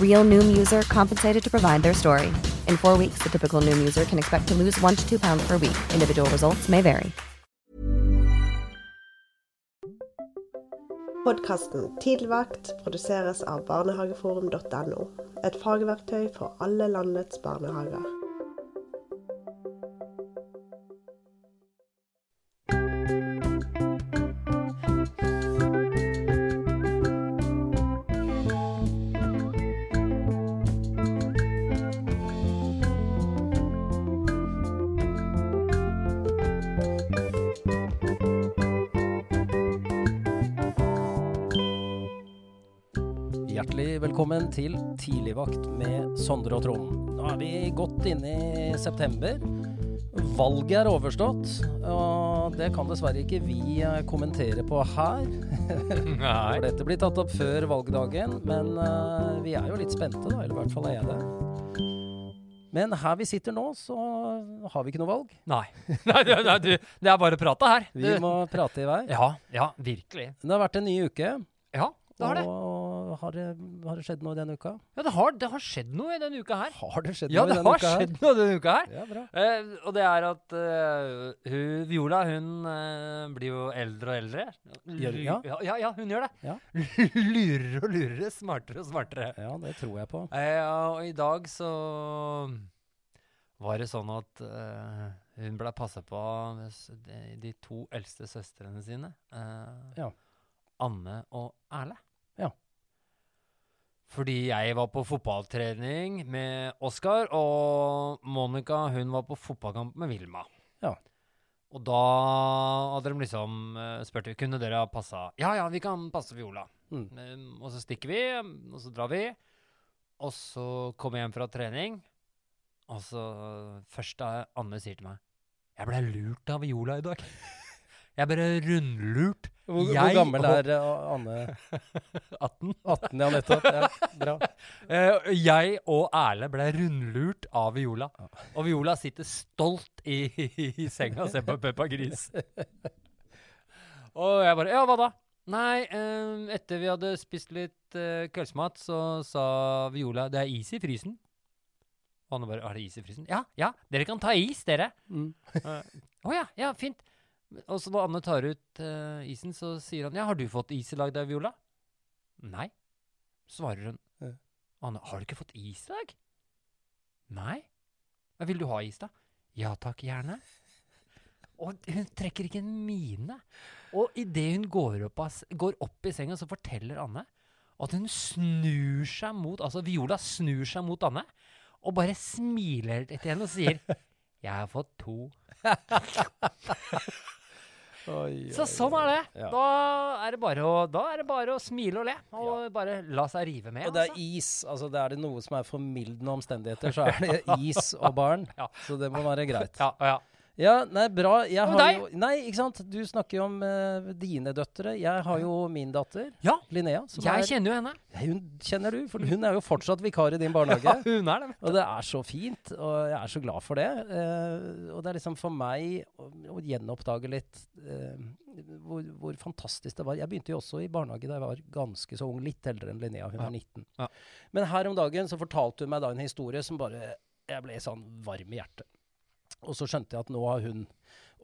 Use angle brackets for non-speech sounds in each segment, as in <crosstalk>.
Real Noom user compensated to provide their story. In four weeks, the typical Noom user can expect to lose one to two pounds per week. Individual results may vary. Podkasten Tidligvakt produseres av barnehageforum.no. Et fagverktøy for alle landets barnehager. Hjertelig velkommen til Tidligvakt med Sondre og Trond. Nå er vi godt inne i september. Valget er overstått, og det kan dessverre ikke vi eh, kommentere på her. <laughs> For dette blir tatt opp før valgdagen, men uh, vi er jo litt spente, da. Eller i hvert fall er jeg det. Men her vi sitter nå, så har vi ikke noe valg. Nei. <laughs> nei, du, nei du, det er bare å prate her. Vi må prate i vei. Ja, ja, virkelig. Det har vært en ny uke. Ja, det har det. Og har det, har det skjedd noe i denne uka? Ja, det har, det har skjedd noe i denne uka her. Har det skjedd Ja, noe i denne uka? her? Ja, det har skjedd noe denne uka her. Ja, bra. Eh, og det er at uh, hun, Viola hun uh, blir jo eldre og eldre. Gjør- ja? ja, ja, ja, hun gjør det. Ja. <laughs> Lurer og lurer, smartere og smartere. Ja, det tror jeg på. Eh, og i dag så var det sånn at uh, hun ble passa på av de, de to eldste søstrene sine. Uh, Ja. Anne og Erle. Ja. Fordi jeg var på fotballtrening med Oskar, og Monica hun var på fotballkamp med Vilma. Ja. Og da hadde de liksom uh, spurt kunne dere ha passa Ja, ja, vi kan passe Viola. Mm. Um, og så stikker vi, og så drar vi. Og så kommer jeg hjem fra trening, og så Først da Anne sier til meg Jeg ble lurt av Viola i dag. <laughs> Jeg ble rundlurt. Hvor, hvor gammel er og, Anne? <laughs> 18. 18, ja, nettopp. Ja, bra. Uh, <laughs> jeg og Erle ble rundlurt av Viola. Og Viola sitter stolt i, i senga og ser på Peppa Gris. og jeg bare Ja, hva da? Nei, um, etter vi hadde spist litt uh, kveldsmat, så sa Viola det er is i frysen. Og Anne bare Er det is i frysen? Ja, ja, dere kan ta is, dere. Mm. Å ja, ja, fint. Og så når Anne tar ut uh, isen, så sier han ja, har du fått is i lag der, Viola? Nei, svarer hun. Ja. Anne, har du ikke fått is i dag? Nei. Vil du ha is, da? Ja takk, gjerne. Og hun trekker ikke en mine. Og idet hun går opp, går opp i senga, så forteller Anne at hun snur seg mot Altså Viola snur seg mot Anne og bare smiler til henne og sier <laughs> 'Jeg har fått to'. <laughs> Oi, Så sånn er det. Ja. Da, er det å, da er det bare å smile og le, og bare la seg rive med. Og det er altså. is. altså det Er det noe som er formildende omstendigheter, så er det <laughs> is og barn. Ja. Så det må være greit. Ja, ja. Ja, nei, bra. Jeg Og har deg? jo Nei, ikke sant. Du snakker jo om uh, dine døtre. Jeg har jo min datter, ja. Linnea. Jeg er, kjenner jo henne. Hun kjenner du, for hun er jo fortsatt vikar i din barnehage. <laughs> Ja, hun er det. Og det er så fint, og jeg er så glad for det. Uh, og det er liksom for meg å, å gjenoppdage litt uh, hvor, hvor fantastisk det var. Jeg begynte jo også i barnehage da jeg var ganske så ung, litt eldre enn Linnea. Hun Ja. er 19. Ja. Men her om dagen så fortalte hun meg da en historie som bare Jeg ble sånn varm i hjertet. Og så skjønte jeg at nå har hun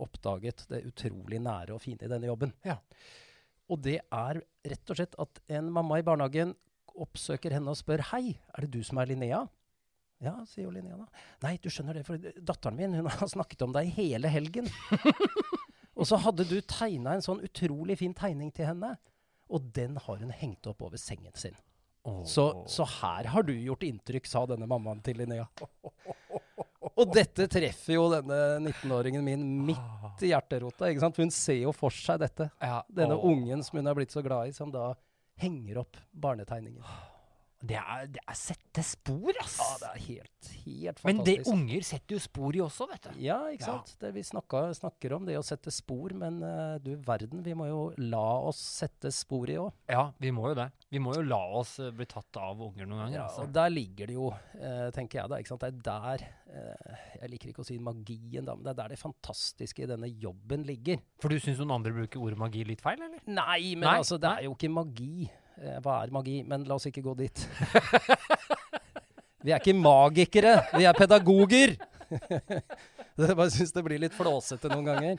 oppdaget det utrolig nære og fine i denne jobben. Ja. Og det er rett og slett at en mamma i barnehagen oppsøker henne og spør Hei, er det du som er Linnea? Ja, sier jo Linnea da. Nei, du skjønner det, for datteren min hun har snakket om deg hele helgen. <laughs> og så hadde du tegna en sånn utrolig fin tegning til henne, og den har hun hengt opp over sengen sin. Så, så her har du gjort inntrykk, sa denne mammaen til Linnea. <laughs> Og dette treffer jo denne 19-åringen min midt i hjerterota. ikke sant? For hun ser jo for seg dette. Ja, Denne ungen som hun er blitt så glad i, som da henger opp barnetegningen. Det er, det er sette spor, ass. Ja, det er helt, helt Men det unger setter jo spor i også, vet du. Ja, ikke Ja. sant. Det vi snakka, snakker om, det å sette spor. Men uh, du verden, vi må jo la oss sette spor i òg. Ja, vi må jo det. Vi må jo la oss uh, bli tatt av unger noen ganger. Ja, altså. og der ligger det jo, uh, tenker jeg da. ikke sant? Det er der Jeg liker ikke å si magien, da, men det er der det fantastiske i denne jobben ligger. For du syns noen andre bruker ordet magi litt feil, eller? Nei, men Nei, altså, det er jo ikke magi. Eh, hva er magi? Men la oss ikke gå dit. <laughs> vi er ikke magikere, vi er pedagoger. <laughs> jeg bare syns det blir litt flåsete noen ganger.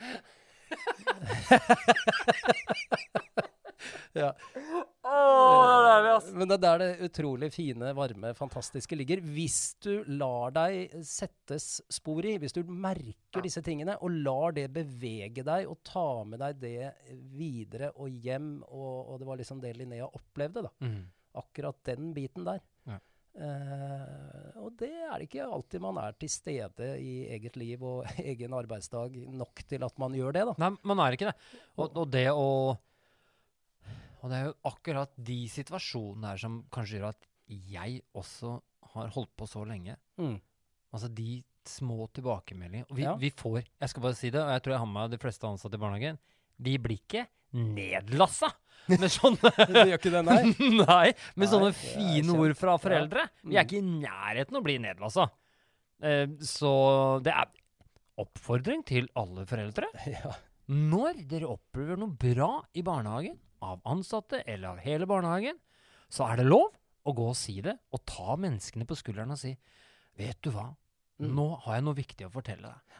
<laughs> ja. Men det er der det utrolig fine, varme, fantastiske ligger. Hvis du lar deg settes spor i, hvis du merker disse tingene, og lar det bevege deg, og ta med deg det videre og hjem, og, og det var liksom det Linnea opplevde, da. Mm. Akkurat den biten der. Ja. Eh, og det er det ikke alltid man er til stede i eget liv og <laughs> egen arbeidsdag nok til at man gjør det, da. Nei, man er ikke det. Og, og det å Og det er jo akkurat de situasjonene her som kanskje gjør at jeg også har holdt på så lenge. Mm. Altså de små tilbakemeldingene. Og vi, Ja. vi får Jeg skal bare si det, og jeg tror jeg har med de fleste ansatte i barnehagen. De blir ikke nedlassa med <laughs> sånne De gjør ikke det, nei? <laughs> Nei, med Nei, sånne fine ord fra foreldre. Vi er Mm. ikke i nærheten å bli nedlassa. Uh, så det er oppfordring til alle foreldre. <laughs> Ja. Når dere opplever noe bra i barnehagen, av ansatte eller av hele barnehagen, så er det lov å gå og si det, og ta menneskene på skulderen og si Vet du hva, Mm. nå har jeg noe viktig å fortelle deg.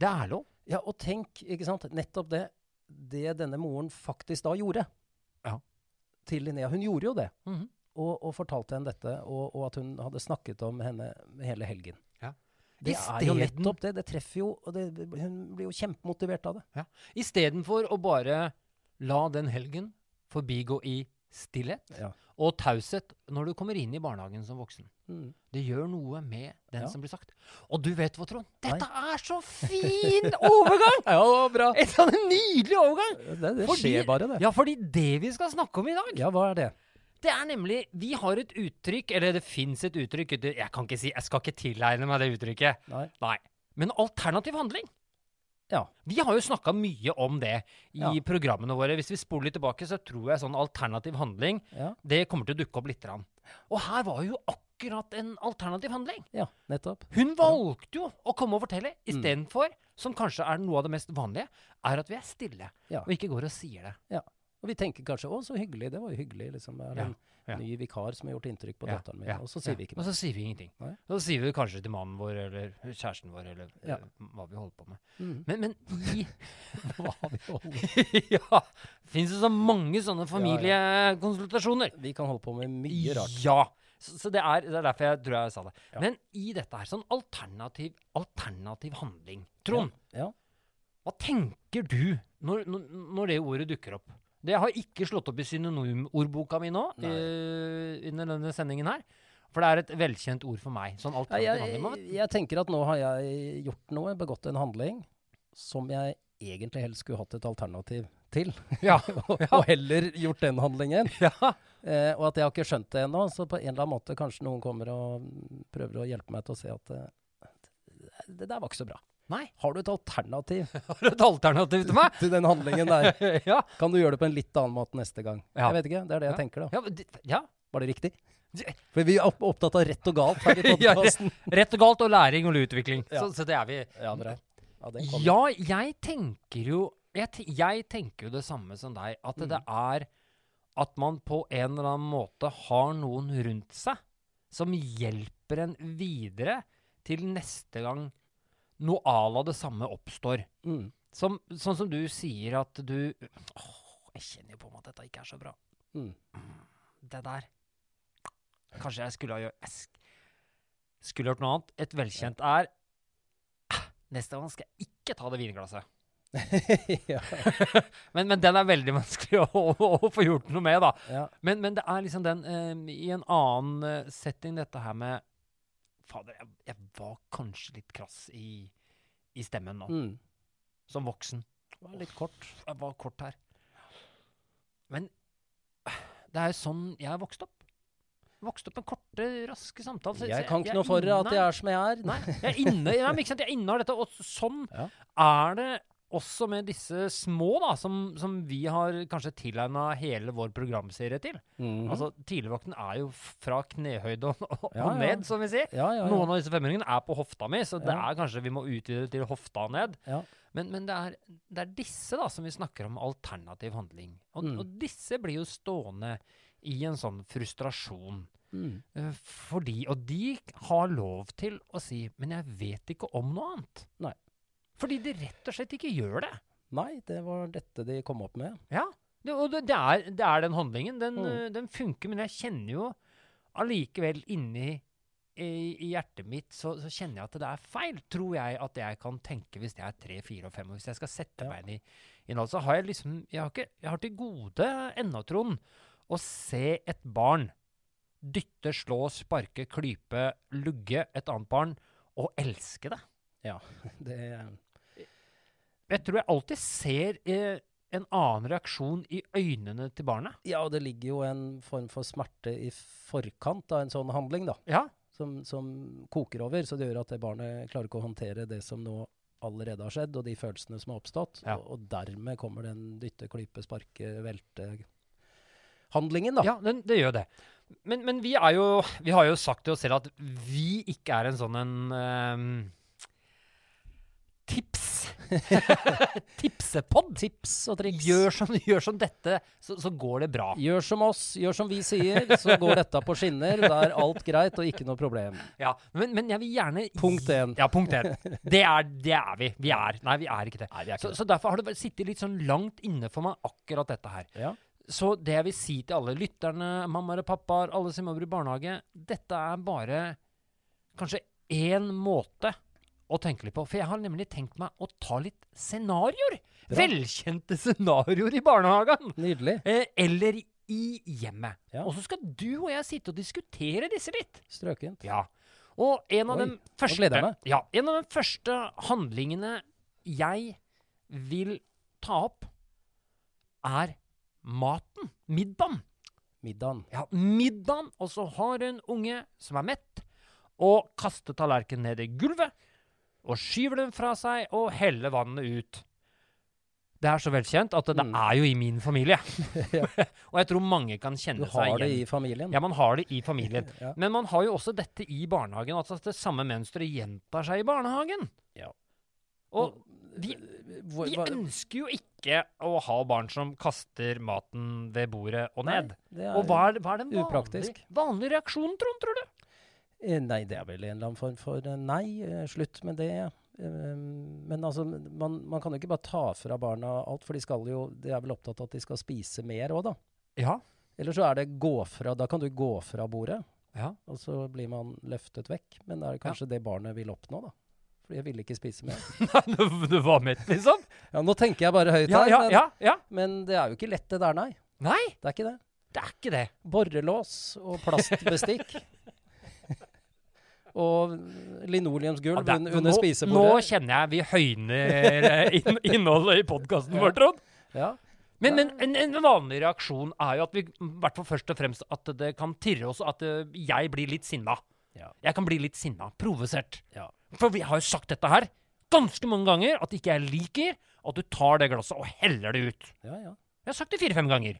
Det er lov. Ja, og tenk, ikke sant, nettopp det, det denne moren faktisk da gjorde. Ja. Til Linnea. Hun gjorde jo det, Mhm. og, og fortalte henne dette, og, og at hun hadde snakket om henne hele helgen. Ja. Det er jo nettopp det. Det treffer jo, og det, hun blir jo kjempemotivert av det. Ja. Istedenfor å bare la den helgen forbigå i stillhet Ja. og taushet når du kommer inn i barnehagen som voksen. Mm. Det gjør noe med den Ja. som blir sagt. Og du vet hva, Trond? Dette er så <laughs> fin overgang! Ja, bra! <laughs> Et sånn nydelig overgang! Det, det Fordi- skjer bare, det. Ja, fordi det vi skal snakke om i dag, Ja, hva er det? det er nemlig Vi har et uttrykk, eller det fins et uttrykk Jeg kan ikke si Jeg skal ikke tilegne meg det uttrykket. Nei. Nei. Men alternativ handling. Ja. Vi har jo snakka mye om det i Ja. programmene våre. Hvis vi spoler litt tilbake, så tror jeg sånn alternativ handling Ja, det kommer til å dukke opp litt. Rann. Og her var jo akkurat en alternativ handling. ja nettopp. Hun valgte jo å komme og fortelle, Mm. For, som kanskje er noe av det mest vanlige, er at vi er stille og ikke går og sier det. Ja. Og vi tenker kanskje 'Å, så hyggelig. Det var jo hyggelig.' Liksom. Det er Ja, en ja. ny vikar som har gjort inntrykk på Ja, datteren min. ja, Og så sier ja. vi ikke Og så sier vi ingenting. Nei. Og så sier vi kanskje til mannen vår eller kjæresten vår eller Ja. eh, hva vi holder på med. Mm. Men, men <laughs> i Hva vi holdt <laughs> Ja! Fins det så mange sånne familiekonsultasjoner? Vi kan holde på med mye rart. Ja! Så, så det, er, det er derfor jeg tror jeg sa det. Ja. Men i dette her, sånn alternativ, alternativ handling Trond, Ja. hva tenker du når, når, når det ordet dukker opp? Det har ikke slått opp i synonymordboka mi nå, Nei. eh, under denne sendingen her. For det er et velkjent ord for meg. Sånn alt ja, jeg, jeg, jeg tenker at nå har jeg gjort noe, begått en handling, som jeg egentlig helst skulle hatt et alternativ til. Ja. <laughs> og, og heller gjort den handlingen. <laughs> ja. Eh, og at jeg har ikke skjønt det ennå. Så på en eller annen måte kanskje noen kommer og prøver å hjelpe meg til å se at det, det der var ikke så bra. Nei. Har du et alternativ <laughs> Har du et alternativ til meg? <laughs> til den handlingen der? <laughs> ja. Kan du gjøre det på en litt annen måte neste gang? Ja. Jeg vet ikke. Det er det jeg tenker, da. Ja, ja. Var det riktig? For vi er opptatt av rett og galt her i podkasten. Rett og galt og læring og utvikling. Så, så det er vi. Ja, det. Ja, jeg tenker jo jeg, jeg tenker jo det samme som deg. At Mm. det er at man på en eller annen måte har noen rundt seg som hjelper en videre til neste gang noe à la det samme oppstår. Mm. Som, sånn som du sier at du Åh, jeg kjenner jo på meg at dette ikke er så bra. Mm. Det der Kanskje jeg skulle ha gjort jeg sk Skulle gjort noe annet. Et velkjent er «Ah, Neste gang skal jeg ikke ta det vinglasset. <laughs> <laughs> Men, men den er veldig vanskelig å, å, å få gjort noe med, da. ja. Men, men det er liksom den eh, I en annen eh, setting, dette her med Fader, jeg, jeg var kanskje litt krass i, i stemmen nå. Mm. Som voksen. Det var litt kort. Jeg var kort her. Men det er jo sånn jeg har vokst opp. Vokst opp med korte, raske samtaler. Jeg kan ikke jeg noe for at jeg er som jeg er. Nei, jeg er inne, jeg er? Jeg er inne av dette. Og sånn Ja. er det også med disse små, da, som, som vi har kanskje tilegna hele vår programserie til. Mhm. Altså, Tidligvakten er jo fra knehøyde og, og, Ja, ned, som vi sier. ja. Noen av disse femåringene er på hofta mi, så det er kanskje vi må utvide det til hofta og ned. Men, men det, er, det er disse da som vi snakker om alternativ handling. Og, Mm. og disse blir jo stående i en sånn frustrasjon. Mm. Eh, Fordi, og de har lov til å si 'men jeg vet ikke om noe annet'. Nei. Fordi de rett og slett ikke gjør det. Nei, det var dette de kom opp med. Ja, det, og det, det, er, det er den handlingen. Den, Mm. eh, den funker, men jeg kjenner jo allikevel inni i, hjertet mitt så, så kjenner jeg at det er feil. Tror jeg at jeg kan tenke hvis jeg er tre, fire og fem, og hvis jeg skal sette Ja. meg inn i innhold, så har jeg liksom Jeg har, ikke, jeg har til gode ennå, Trond, å se et barn dytte, slå, sparke, klype, lugge et annet barn og elske det. Ja, <laughs> det Jeg tror jeg alltid ser eh, en annen reaksjon i øynene til barnet. Ja, og det ligger jo en form for smerte i forkant av en sånn handling, da. Ja, Som, som koker over, så det gjør at det barnet klarer ikke å håndtere det som nå allerede har skjedd, og de følelsene som har oppstått. Ja. Og, og dermed kommer den dytte, klype, sparke, velte handlingen, da. Ja, den, det gjør det. Men, men vi er jo Vi har jo sagt til oss selv at vi ikke er en sånn en tips <laughs> Tipsepod. Tips og triks. Gjør som, gjør som dette, så, så går det bra. Gjør som oss, gjør som vi sier, så går dette på skinner. Da er alt greit og ikke noe problem. Ja, men, men jeg vil gjerne Punkt én. Ja, punkt én. Det er, det er vi. Vi er Nei, vi er ikke det. Nei, er ikke Så, det. så derfor har det sittet litt sånn langt inne for meg, akkurat dette her. Ja. Så det jeg vil si til alle lytterne, mammaer og pappaer, alle som jobber i barnehage, dette er bare kanskje én måte å tenke litt på. For jeg har nemlig tenkt meg å ta litt scenarioer. Velkjente scenarioer i barnehagen. Nydelig. Eh, eller i hjemmet. Ja. Og så skal du og jeg sitte og diskutere disse litt. Strøkent. Ja. Og en av Oi, første. Ja, en av de første handlingene jeg vil ta opp, er maten. Middagen. Middagen. Ja, middagen. Og så har en unge som er mett, og kaster tallerkenen ned i gulvet, og skyver den fra seg og heller vannet ut. Det er så velkjent at det, Mm. er jo i min familie. <laughs> <laughs> og jeg tror mange kan kjenne seg har det i familien. Ja, man har det i familien. <laughs> Ja. Men man har jo også dette i barnehagen, altså at det samme mønsteret gjentar seg i barnehagen. Ja. Og vi, vi ønsker jo ikke å ha barn som kaster maten ved bordet og Nei, ned. det er, Og hva er, hva er den vanlige, vanlige reaksjonen, Trond, tror du? Eh, Nei, det er vel en eller annen form for eh, nei. eh, Slutt med det. Eh, Men altså, man, man kan jo ikke bare ta fra barna alt, for de skal jo De er vel opptatt av at de skal spise mer òg, da. Ja. Eller så er det gå fra Da kan du gå fra bordet, ja. og så blir man løftet vekk. Men det er kanskje det barnet vil oppnå, da. For jeg ville ikke spise mer. <laughs> du, du var mett, liksom? Ja, nå tenker jeg bare høyt Ja, her, ja, men, ja, ja. men det er jo ikke lett det der, nei. Nei, Det er ikke det. det er ikke det. Borrelås og plastbestikk. <laughs> og linoleumsgulv Ja, under nå, spisebordet. Nå kjenner jeg vi høyner eh, <laughs> inn, innholdet i podkasten vår, Trond. Ja. Men, men en, en vanlig reaksjon er jo at vi, hvert først og fremst, at det kan tirre oss, at eh, jeg blir litt sinna. Ja. Jeg kan bli litt sinna. Provosert. Ja. For vi har jo sagt dette her ganske mange ganger, at ikke jeg liker at du tar det glasset og heller det ut. ja, ja. Jeg har sagt det fire-fem ganger.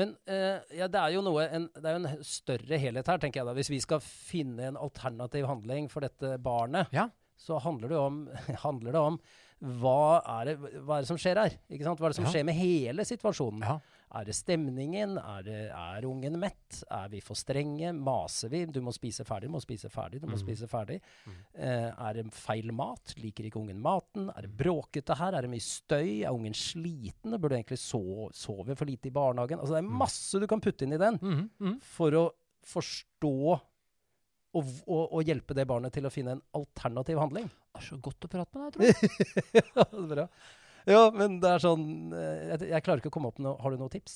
Men uh, ja, det er noe en, Det er jo en større helhet her, tenker jeg da. Hvis vi skal finne en alternativ handling for dette barnet, Ja. Så handler det om, <laughs> handler det om hva, er det, hva er det som skjer her? Ikke sant? Hva er det som Ja. skjer med hele situasjonen? Ja. Er det stemningen? Er, det, er ungen mett? Er vi for strenge? Maser vi? Du må spise ferdig, du må spise ferdig, du må Mm. spise ferdig. Eh, er det feil mat? Liker ikke ungen maten? Er det bråkete her? Er det mye støy? Er ungen sliten? Burde egentlig so sove for lite i barnehagen? Altså, det er masse du kan putte inn i den Mhm, mhm. for å forstå og, og, og hjelpe det barnet til å finne en alternativ handling. Det er så godt å prate med deg, tror jeg. <laughs> ja, det er bra. Ja, men det er sånn eh, jeg, jeg klarer ikke å komme opp med noe Har du noen tips?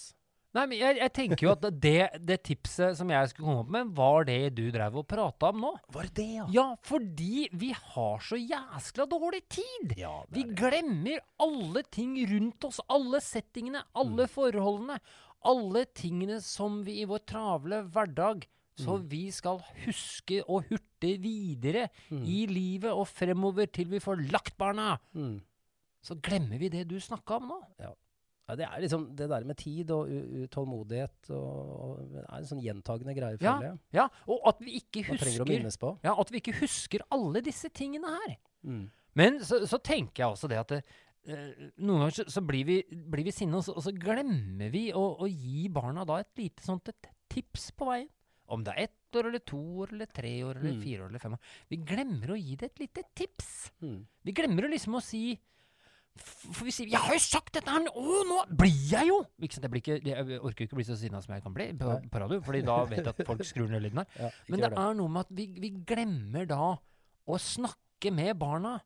Nei, men jeg, jeg tenker jo at det, det tipset som jeg skulle komme opp med, var det du drev og prata om nå. Var det ja? Ja, fordi vi har så jæskla dårlig tid. Ja, Vi er glemmer alle ting rundt oss. Alle settingene, alle forholdene. Alle tingene som vi i vår travle hverdag Så vi skal huske å hurte videre i livet og fremover til vi får lagt barna. Mm. Så glemmer vi det du snakka om nå. Ja, det er liksom det der med tid og utålmodighet og, og Det er en sånn gjentagende greie, Ja, føler jeg. ja, og at vi ikke husker. Ja, at vi ikke husker alle disse tingene her. Mm. Men så, så tenker jeg også det at det, eh, noen ganger så, så blir vi, blir vi sinne, og så, og så glemmer vi å, å gi barna da et lite sånt et tips på veien. Om det er ett år eller to år eller tre år eller Mm. fire år eller fem år. Vi glemmer å gi det et lite tips. Mm. Vi glemmer å liksom å si For vi sier 'Jeg har jo sagt dette her! Å, nå blir jeg jo!' Ikke sant? Jeg, ikke, jeg orker ikke bli så sinna som jeg kan bli på, på radio, Fordi da vet jeg at folk skrur ned lyden her. Ja, Men det det. er noe med at vi, vi glemmer da å snakke med barna.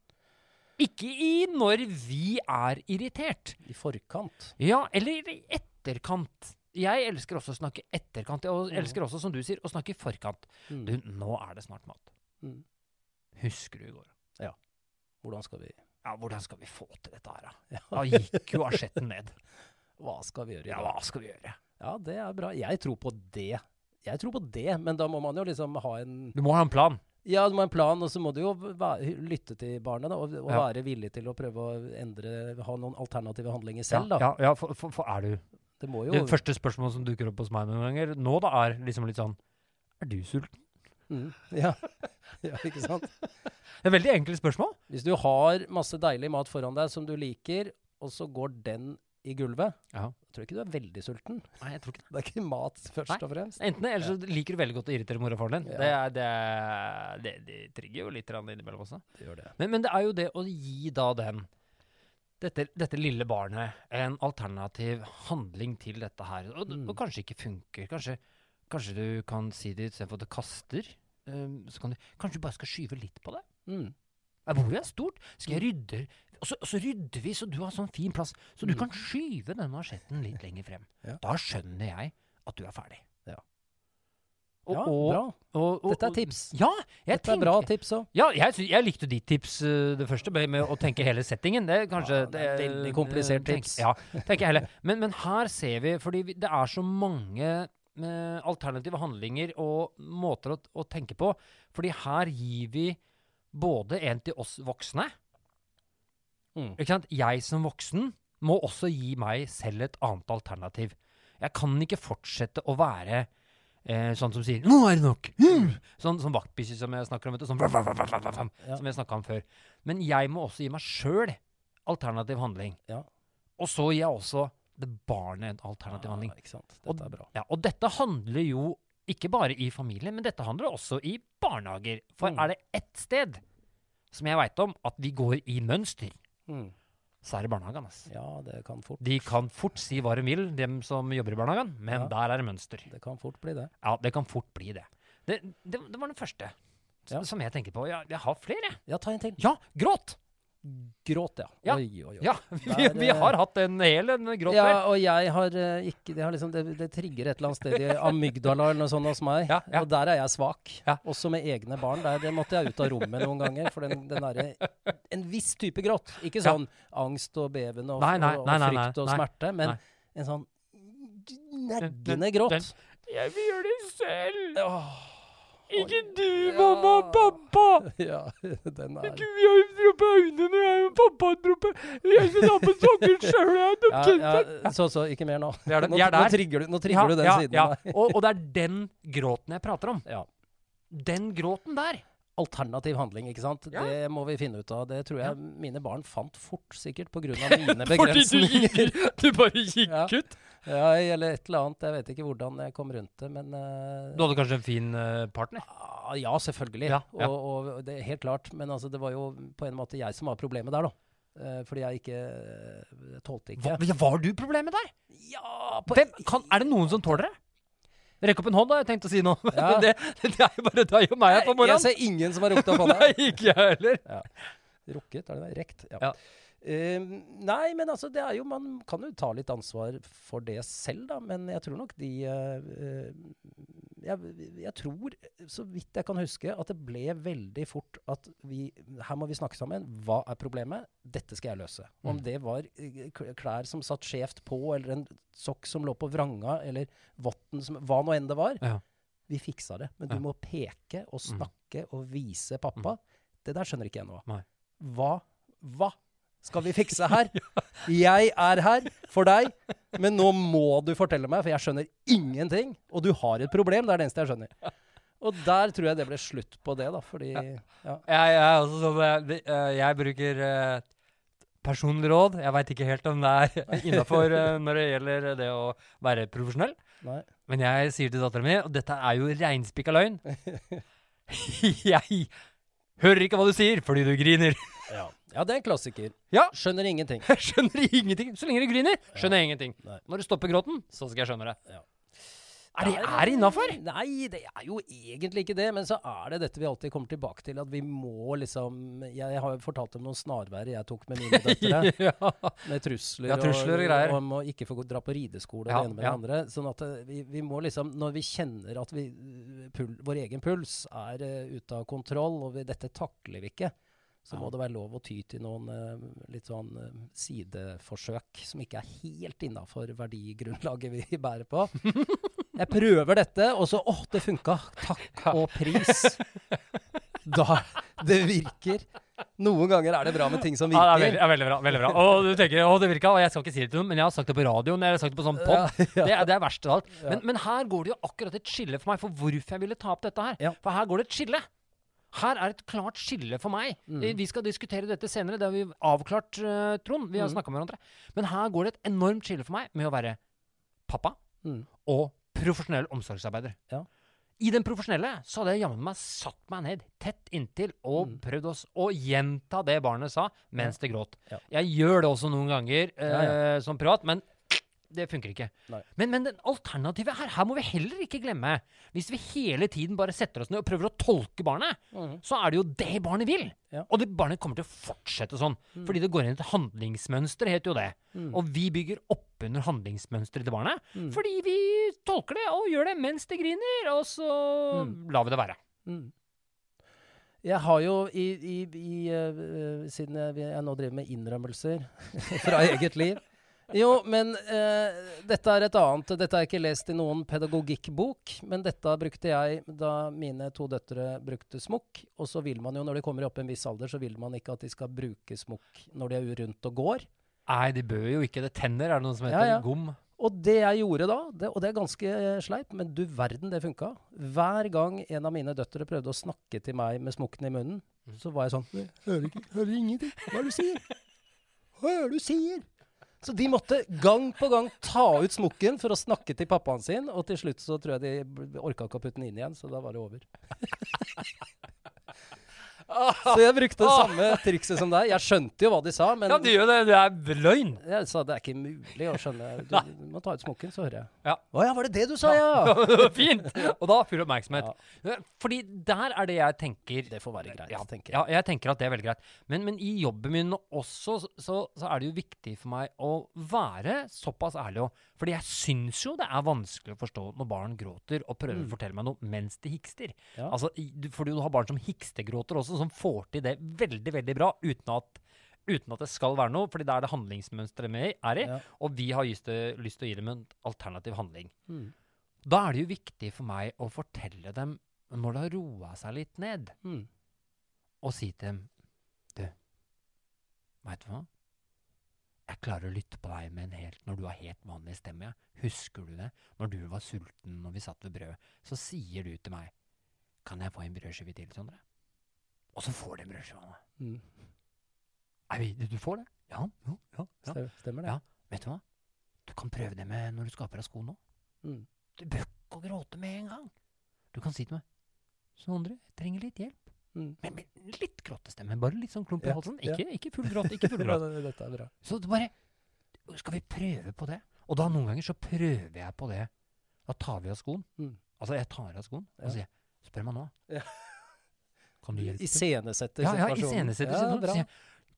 Ikke i når vi er irritert. I forkant. Ja, eller i etterkant. Jeg elsker også å snakke etterkant. Og elsker også, som du sier, å snakke i forkant. Mm. Du, nå er det snart mat. Mm. Husker du i går? Ja. Hvordan skal vi Ja, hvordan skal vi få til dette her, da? <laughs> Da gikk jo asjetten ned. <laughs> Hva skal vi gjøre i Ja, hva skal vi gjøre? Ja, det er bra. Jeg tror på det. Jeg tror på det, men da må man jo liksom ha en Du må ha en plan. Ja, du må ha en plan, og så må du jo lytte til barnet da, og, og Ja. være villig til å prøve å endre Ha noen alternative handlinger selv, da. Ja, ja for, for, for er du Det må jo Det første spørsmålet som dukker opp hos meg noen ganger nå, da, er liksom litt sånn Er du sulten? mm, ja. <laughs> ja, ikke sant? Det er veldig enkle spørsmål. Hvis du har masse deilig mat foran deg som du liker, og så går den i gulvet, Ja. jeg tror ikke du er veldig sulten. Nei, jeg tror ikke det. Det er ikke mat først Nei. og fremst. Enten det, eller så liker du veldig godt å irritere mor og faren din. Ja. Det, er, det, er- det, det trigger jo litt innimellom også. Det gjør det. Men, men det er jo det å gi da den dette, dette lille barnet en alternativ handling til dette her. Og, Mm. og kanskje ikke funker. Kanskje, kanskje du kan si det istedenfor at det kaster. Um, så kan du, kanskje du bare skal skyve litt på det. Mm. Bordet er stort. Skal jeg rydde Og så, og så rydder vi så du har sånn fin plass, så du Mm. kan skyve den marsjetten litt lenger frem. Ja. Da skjønner jeg at du er ferdig. Ja. Og, ja, bra. og, og, Dette er tips. Ja, Dette er bra tips òg. ja, jeg, jeg likte ditt tips, uh, det første, med, med å tenke hele settingen. Det er kanskje Ja, det er veldig komplisert tenk- tips. Ja, tenker jeg heller. Men, men her ser vi, fordi vi, det er så mange eh, alternative handlinger og måter å, å tenke på. Fordi her gir vi både en til oss voksne. Mm. Ikke sant? Jeg som voksen må også gi meg selv et annet alternativ. Jeg kan ikke fortsette å være eh, sånn som sier 'Nå er det nok!' Mm. Sånn, sånn vaktbikkje som jeg snakker om. Vet du, sånn, Ja. Som jeg snakka om før. Men jeg må også gi meg sjøl alternativ handling. Ja. Og så gir jeg også det barnet en alternativ handling. Ja. Og- Dette er bra. Ja, og dette handler jo ikke bare i familien, men dette handler også i barnehager. For Mm. er det ett sted som jeg veit om at vi går i mønster, Mm. Så er det barnehagen. ass. Ja, det kan fort De kan fort si hva de vil, dem som jobber i barnehagen, men Ja. der er det mønster. Det kan fort bli det. Ja, det kan fort bli det. Det, det, det var den første Ja. som jeg tenker på. Jeg, jeg har flere, jeg. Ja, ta en til. Ja, gråt! Gråt, ja. Ja. Oi, oi, oi. Ja, <laughs> vi, Der, vi har hatt en hel en gråt Ja, kveld. og jeg har uh, ikke Det, har liksom, det, det trigger et eller annet sted i <laughs> amygdala eller noe sånt hos meg. Ja. Og der er jeg svak. Også med egne barn. Der det måtte jeg ut av rommet noen ganger. For den, den derre En viss type gråt. Ikke sånn angst og beven og, Nei, nei, og, og nei, frykt og smerte, men en sånn neggende den- den, Jeg vil gjøre det selv. Åh, Ikke du, mamma og pappa. <laughs> ja, den er Vi har droppa øynene jeg og pappa dropper. Jeg skal ta på sokker sjøl, jeg ja, ja, Så, så. Ikke mer nå. Er det. Nå, nå trigger du, nå trigger du den siden Ja. Og, og det er den gråten jeg prater om. Ja. Den gråten der. Alternativ handling, ikke sant. Ja. Det må vi finne ut av. Det tror jeg Ja. mine barn fant fort, sikkert, pga. <laughs> mine Fordi du, begrensninger. gikk- <laughs> du bare gikk Ja. ut. Ja, eller et eller annet. Jeg vet ikke hvordan jeg kom rundt det, men uh, Du hadde kanskje en fin uh, partner? ah, Ja, selvfølgelig. Ja, ja. Og, og det er helt klart. Men altså, det var jo på en måte jeg som var problemet der, da. Eh, fordi jeg ikke uh, tålte ikke Hva, var du problemet der? Ja, på, Hvem, kan, er det noen som tåler det? Rekk opp en hånd, da. Jeg tenkte å si noe. <laughs> Ja. det, det er jo bare deg og meg her på morgenen. jeg ser ingen som har rukket opp hånda. <laughs> Nei, ikke jeg heller. Rukket, er det det? Rekt? Ja. Ja. Eh, nei, men altså, det er jo Man kan jo ta litt ansvar for det selv, da. Men jeg tror nok de eh, jeg, jeg tror, så vidt jeg kan huske, at det ble veldig fort at vi Her må vi snakke sammen. Hva er problemet? Dette skal jeg løse. Om Mm. det var eh, klær som satt skjevt på, eller en sokk som lå på vranga, eller votten som Hva nå enn det var. Ja. Vi fiksa det. Men Ja. du må peke og Mm. snakke og vise pappa. Det der skjønner ikke jeg av. Nei. Hva, hva skal vi fikse her? <laughs> Jeg er her for deg, men nå må du fortelle meg, for jeg skjønner ingenting. Og du har et problem, det er det eneste jeg skjønner. Og der tror jeg det ble slutt på det, da, fordi ja. Jeg, jeg, er også sånn, jeg, eh, jeg bruker eh, personlig råd. Jeg veit ikke helt om det er innafor <laughs> når det gjelder det å være profesjonell. Nei. Men jeg sier til dattera mi, og dette er jo reinspikka løgn <laughs> Jeg hører ikke hva du sier fordi du griner. Ja. Ja, det er en klassiker. Ja. Skjønner ingenting. <laughs> Jeg skjønner ingenting. Så lenge du griner, skjønner jeg ingenting. Nei. Når du stopper gråten, så skal jeg skjønne det. Ja. Er det er innafor? Nei, det er jo egentlig ikke det. Men så er det dette vi alltid kommer tilbake til, at vi må liksom Jeg har jo fortalt om noen snarveier jeg tok med mine døtre. <laughs> ja. Med trusler, Ja, trusler og greier. om å ikke få dra på rideskole og Ja, det ene med det andre. Sånn at eh, vi, vi må liksom Når vi kjenner at vi, pul, vår egen puls er uh, ute av kontroll, og vi, dette takler vi ikke, så må det være lov å ty til noen uh, litt sånn uh, sideforsøk som ikke er helt innafor verdigrunnlaget vi <laughs> bærer på. <laughs> Jeg prøver dette, og så åh, det funka! Takk og pris. <laughs> Da Det virker. Noen ganger er det bra med ting som Ja, det er veldig, ja, veldig bra. veldig bra. Og du tenker, å, det virka, og jeg skal ikke si det til noen, men jeg har sagt det på radioen, jeg har sagt det på sånn pod. Ja, ja. Det, er- det er verst av alt. Ja. Men, men her går det jo akkurat et skille for meg for hvorfor jeg ville ta opp dette her. Ja. For her går det et skille. Her er et klart skille for meg. Mm. Eh, Vi skal diskutere dette senere, det har vi avklart, uh, Trond. Vi har Mm. snakka med hverandre. Men her går det et enormt skille for meg med å være pappa Mm. og profesjonell omsorgsarbeider. Ja. I den profesjonelle så hadde jeg jammen meg satt meg ned tett inntil og Mm. prøvd oss å gjenta det barnet sa mens det gråt. Ja. Jeg gjør det også noen ganger eh, Ja, som privat, men det funker ikke. Nei. Men, men den alternativet her, her må vi heller ikke glemme. Hvis vi hele tiden bare setter oss ned og prøver å tolke barnet, mm. så er det jo det barnet vil. Ja. Og det barnet kommer til å fortsette sånn. Fordi det går inn i et handlingsmønster, heter jo det. Mm. Og vi bygger oppunder handlingsmønsteret til barnet. Mm. Fordi vi tolker det og gjør det mens det griner, og så Mm. lar vi det være. Mm. Jeg har jo i, i, i eh, Siden jeg, jeg nå driver med innrømmelser <laughs> fra eget liv Jo, men eh, dette er et annet. Dette har jeg ikke lest i noen pedagogikkbok, men dette brukte jeg da mine to døtre brukte smokk. Og så vil man jo, når de kommer opp i en viss alder, så vil man ikke at de skal bruke smokk når de er rundt og går. Nei, de bør jo ikke. Det tenner, er det noe som heter. Ja, ja. Gom. Og det jeg gjorde da, det, og det er ganske eh, sleip, men du verden det funka. Hver gang en av mine døtre prøvde å snakke til meg med smokken i munnen, så var jeg sånn «Jeg Hører ikke, hører ingenting. Hva er det du sier? Hva er det du sier? Så de måtte gang på gang ta ut smokken for å snakke til pappaen sin, og til slutt så tror jeg de orka ikke å putte den inn igjen, så da var det over. <laughs> <laughs> Så jeg brukte det samme trikset som deg. Jeg skjønte jo hva de sa, men Ja, du gjør det. Det er løgn. jeg sa det er ikke mulig å skjønne. Du, du må ta ut smokken, så hører jeg. Ja. Å ja, var det det du sa, ja? <laughs> Fint! <laughs> Og da full oppmerksomhet. Fordi der er det jeg tenker Det får være greit, ja, tenker jeg. Ja, jeg tenker at det er veldig greit. Men, men i jobben min også, så, så, er det jo viktig for meg å være såpass ærlig òg. Fordi jeg syns jo det er vanskelig å forstå når barn gråter og prøver å fortelle meg noe mens de hikster. Mm. Ja. Altså, fordi du har barn som hikstegråter også, som får til det veldig, veldig bra uten at Uten at det skal være noe, fordi da er det handlingsmønsteret vi er i. Ja. Og vi har lyst til, lyst til å gi dem en alternativ handling. Mm. Da er det jo viktig for meg å fortelle dem når det har roa seg litt ned, Mm. og si til dem Du, veit du hva? Jeg klarer å lytte på deg med en du har helt vanlig stemme. Husker du det? Når du var sulten og vi satt ved brødet, så sier du til meg Kan jeg få en brødskive til, Sondre? Og så får du en brødskive av meg. Mm. Du får det? Ja, jo, ja, ja. Stemmer det? Ja. Vet du hva? Du kan prøve det med når du skaper deg sko nå. Mm. Du bør ikke gråte med en gang. Du kan si til meg Sondre, jeg trenger litt hjelp. Mm. Men men, litt gråtestemme. Bare litt sånn klump i Ja, halsen. ja. Ikke, ikke full gråt. ikke full Ja, gråt. <laughs> Dette er bra. Så du bare Skal vi prøve på det? Og da noen ganger så prøver jeg på det. Da tar vi av skoen. Mm. Altså, jeg tar av skoen og sier Spør meg nå. Ja. Kan du hjelpe? Iscenesetter Ja, ja, iscenesetter Ja, situasjonen.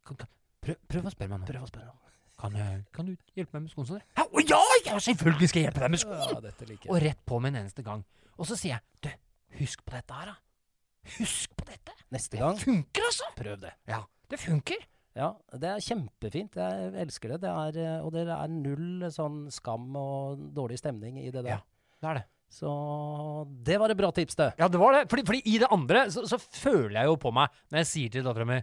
kan, kan, prøv, prøv å spørre meg nå. Prøv å spørre. Kan, jeg, kan du hjelpe meg med skoen? Sånn? Ja, å, ja, ja, selvfølgelig skal jeg hjelpe deg med skoen! Ja, dette liker Og rett på med en eneste gang. Og så sier jeg Du, husk på dette her, da. Husk på dette. Neste Det gang, funker, altså! prøv det. Ja, det funker. Ja, det er kjempefint. Jeg elsker det. det er, eh, og det er null sånn skam og dårlig stemning i det der. Ja. Det er det. Så det var et bra tips, det. Ja, det var det. Fordi, fordi i det andre så, så føler jeg jo på meg når jeg sier til dattera mi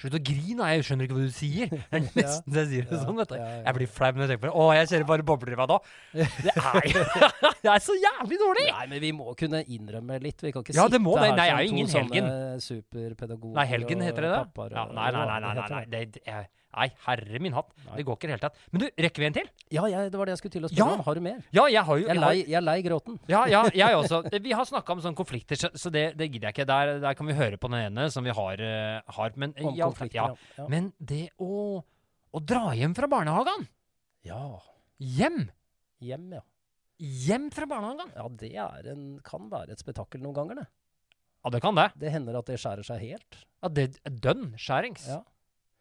Slutt å grine, jeg skjønner ikke hva du sier. <laughs> Det er nesten så jeg sier det sånn, vet du. Jeg blir flau når jeg tenker på det. Å, jeg kjører bare bobler i meg nå. Det er <laughs> Det er så jævlig dårlig! Nei, men vi må kunne innrømme litt. Vi kan ikke Ja, det sitte må her Nei, jeg som er jo to sånne sånne og superpedagoger Nei, helgen heter det det? Ja, nei, nei, nei, nei, nei, nei, nei, det, jeg, nei, herre min hatt. Nei. Det går ikke i det hele tatt. Men du, rekker vi en til? Ja, jeg, det var det jeg skulle til å spørre Ja! om. Har du mer? Ja, jeg har jo Jeg er lei, jeg er lei gråten. Ja, ja, jeg <laughs> også. Vi har snakka om sånne konflikter, så, så det, det gidder jeg ikke. Der, der kan vi høre på den ene som vi har. eh, har men, Om i konflikter, ja. ja. Ja. men det å, å dra hjem fra barnehagen ja. Hjem! Hjem, ja. Hjem fra barnehagen! Ja, det er en, kan være et spetakkel noen ganger, det. Ja, det kan det. Det hender at det skjærer seg helt. Ja, det er dønn skjærings. Ja.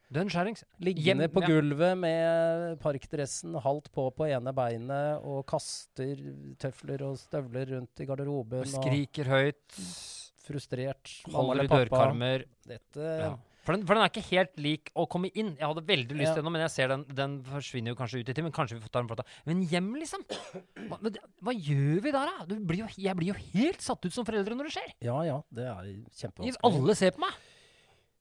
Dønn skjærings. Liggende Hjem- på ja. gulvet med parkdressen halvt på på ene beinet og kaster tøfler og støvler rundt i garderoben. Skriker høyt. Frustrert. Holder i dørkarmer. Dette Ja. For, den, for den er ikke helt lik å komme inn. Jeg hadde veldig lyst Ja. til den, men jeg ser den, den forsvinner jo kanskje ut i tid. Men kanskje vi får ta den plata. Men hjem, liksom? Hva, hva gjør vi der, da? Du blir jo, jeg blir jo helt satt ut som foreldre når det skjer. Ja ja, det er kjempevanskelig. alle ser på meg.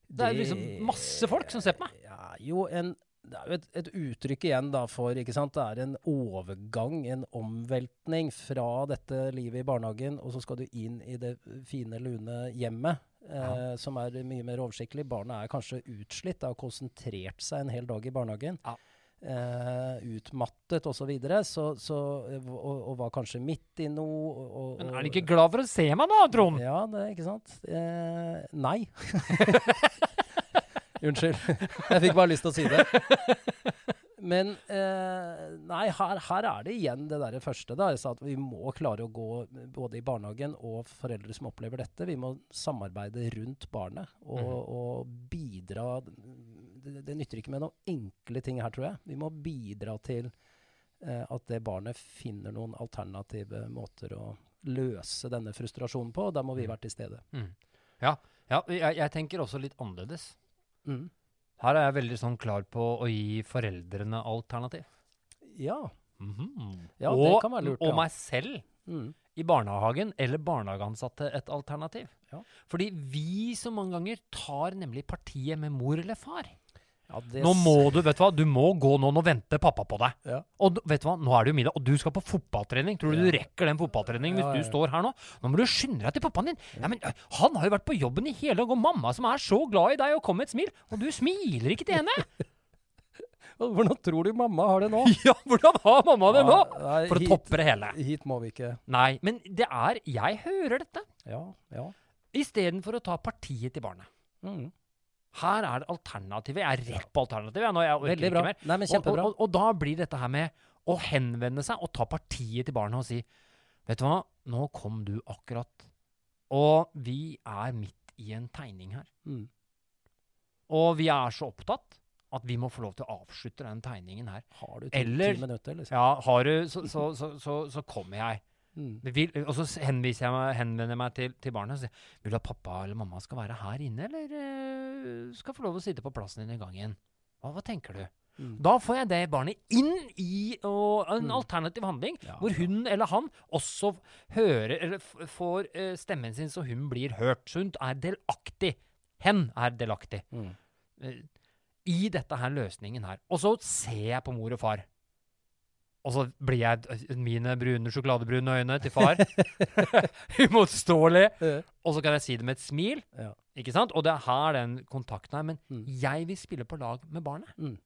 Det er liksom masse folk som ser på meg. Ja, jo en det er jo et, et uttrykk igjen da for ikke sant? Det er en overgang, en omveltning fra dette livet i barnehagen, og så skal du inn i det fine, lune hjemmet, eh, som er mye mer oversiktlig. Barna er kanskje utslitt, har konsentrert seg en hel dag i barnehagen. Ja. Eh, utmattet osv. Så videre, så, så, og, og var kanskje midt i noe. Og, og, Men er du ikke glad for å se meg, da, Trond? ja, det er ikke sant? Eh, nei. <laughs> Unnskyld. Jeg fikk bare lyst til å si det. Men eh, nei, her, her er det igjen det der første. da, Jeg sa at Vi må klare å gå både i barnehagen og foreldre som opplever dette. Vi må samarbeide rundt barnet og, mm. og bidra det, det nytter ikke med noen enkle ting her, tror jeg. Vi må bidra til eh, at det barnet finner noen alternative måter å løse denne frustrasjonen på. og Da må vi Mm. være til stede. Mm. Ja, ja jeg, jeg tenker også litt annerledes. Mm. Her er jeg veldig sånn klar på å gi foreldrene alternativ. Ja. Mhm. Ja, det og, kan være lurt, Og ja. meg selv Mm. i barnehagen eller barnehageansatte et alternativ. Ja. Fordi vi så mange ganger tar nemlig partiet med mor eller far. Ja, det Nå må du, vet du hva, du må gå nå, nå venter pappa på deg. Ja. Og vet du hva, nå er det jo middag, og du skal på fotballtrening. Tror du Ja. du rekker den fotballtreningen hvis du står her nå? Nå må du skynde deg til pappaen din. Ja, men Han har jo vært på jobben i hele dag, og mamma som er så glad i deg og kom med et smil, og du smiler ikke til henne! <laughs> Hvordan tror du mamma har det nå? <laughs> ja, hvordan har mamma det nå? Nei, For å hit- toppe det hele. Hit må vi ikke. Nei, men det er Jeg hører dette. Ja, ja. Istedenfor å ta partiet til barnet. Mm. Her er det alternativet. Jeg er rett på alternativet. Nå, jeg orker Veldig ikke mer. Nei, men Og, og, og, og da blir dette her med å henvende seg og ta partiet til barna og si Vet du hva, nå kom du akkurat. Og vi er midt i en tegning her. Mm. Og vi er så opptatt at vi må få lov til å avslutte den tegningen her. Har du ti, Eller- minutter, liksom? Ja, har du, så, så, så, så, så kommer jeg. Mm. Vil, og så henviser jeg meg, henvender jeg meg til, til barnet og sier Vil du at pappa eller mamma skal være her inne, eller eh, skal få lov å sitte på plassen din i gangen? Hva, hva tenker du? Mm. Da får jeg det barnet inn i og, en Mm. alternativ handling, Ja, hvor hun eller han også hører Eller får uh, stemmen sin så hun blir hørt. Så hun er delaktig. Hen er delaktig eh, i dette her løsningen her. Og så ser jeg på mor og far. Og så blir jeg eh, mine brune, sjokoladebrune øyne til far. <laughs> Uimotståelig. Og så kan jeg si det med et smil. Ja. Ikke sant? Og det er her den kontakten er. Men Mm. jeg vil spille på lag med barnet. Mm.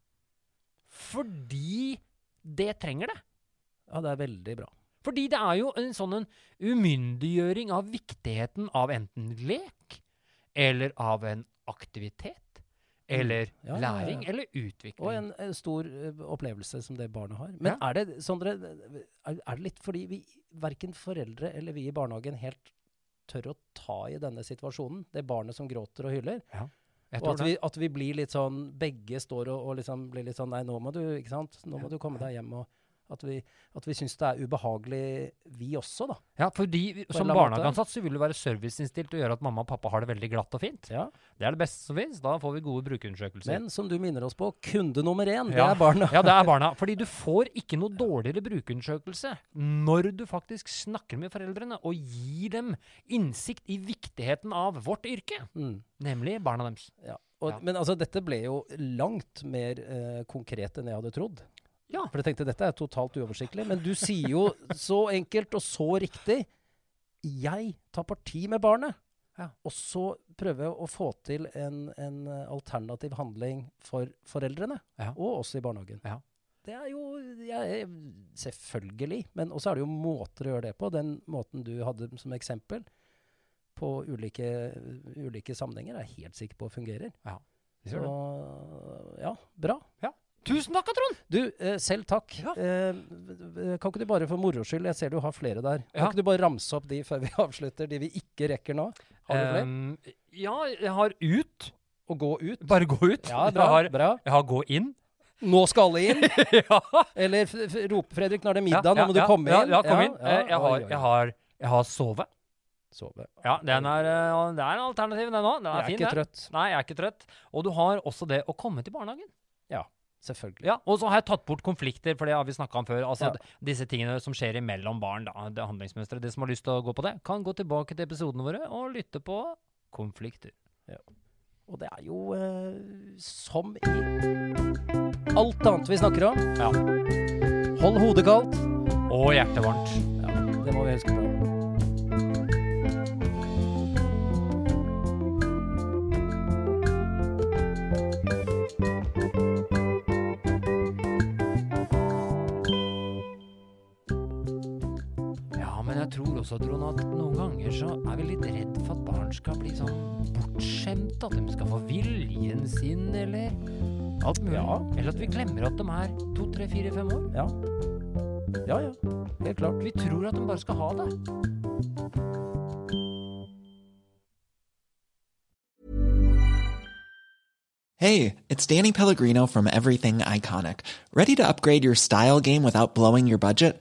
Fordi det trenger det. ja, det er veldig bra. Fordi det er jo en sånn en umyndiggjøring av viktigheten av enten lek, eller av en aktivitet, eller Mm. Ja, ja, læring, eller utvikling. Og en, en stor eh, opplevelse som det barnet har. Men er det Sondre, er, er det litt fordi vi verken foreldre eller vi i barnehagen helt tør å ta i denne situasjonen? Det barnet som gråter og hyller? Ja. Og at vi, at vi blir litt sånn Begge står og, og liksom blir litt sånn Nei, nå må du ikke sant? Nå må du komme deg hjem. og At vi, at vi syns det er ubehagelig, vi også, da. Ja, fordi som barnehageansatt så vil du være serviceinnstilt og gjøre at mamma og pappa har det veldig glatt og fint. Ja. Det er det beste som fins. Da får vi gode brukerundersøkelser. Men som du minner oss på, kunde nummer én, det er barna. Ja, det er barna. <laughs> Fordi du får ikke noe dårligere brukerundersøkelse når du faktisk snakker med foreldrene og gir dem innsikt i viktigheten av vårt yrke, Mm. nemlig barna deres. Ja. Og, Ja. Men altså, dette ble jo langt mer eh, konkret enn jeg hadde trodd. Ja. For jeg tenkte dette er totalt uoversiktlig. Men du sier jo så enkelt og så riktig Jeg tar parti med barnet. Ja. Og så prøver jeg å få til en, en alternativ handling for foreldrene. Ja. Og oss i barnehagen. Ja. Det er jo jeg, Selvfølgelig. Men også er det jo måter å gjøre det på. Den måten du hadde som eksempel på ulike, ulike sammenhenger, er jeg helt sikker på fungerer. Vi Så ja, bra. Tusen takk, Trond! Du, eh, selv takk. Ja. Eh, kan ikke du bare for moro skyld, jeg ser du har flere der, Ja. kan ikke du bare ramse opp de før vi <laughs> avslutter, de vi ikke rekker nå? Har du flere? Um, ja, jeg har ut. Å gå ut? Bare gå ut. Ja, Jeg bra. har, bra. jeg har gå inn. Nå skal alle inn! <laughs> ja. Eller rope, Fredrik, nå er det Ja, middag, nå må du ja, komme ja, inn. Ja, kom inn. Eh, jeg, har, oi. jeg, har, jeg har sove. Sove. Ja, den er, eh, det er en alternativ, den òg. Den Jeg er er fin, ikke den. trøtt. Nei, jeg er ikke trøtt. Og du har også det å komme til barnehagen. Selvfølgelig. Ja, Og så har jeg tatt bort konflikter, for det har vi snakka om før. Altså Ja. Disse tingene som skjer imellom barn, da, det handlingsmønsteret. De som har lyst til å gå på det, kan gå tilbake til episodene våre og lytte på konflikter. Ja. Og det er jo eh, som i alt annet vi snakker om. Ja. Hold hodet kaldt. Og hjertet varmt. Ja, det må vi huske på. Tror også, Trond, at noen ganger så er vi litt redd for at barn skal bli sånn bortskjemte. At de skal få viljen sin, eller alt mulig. Ja. Eller at vi glemmer at de er to, tre, fire, fem år. Ja. Ja, ja. Helt klart. Vi tror at de bare skal ha det. Hey, it's Danny Pellegrino from Everything Iconic. Ready to upgrade your style game without blowing your budget?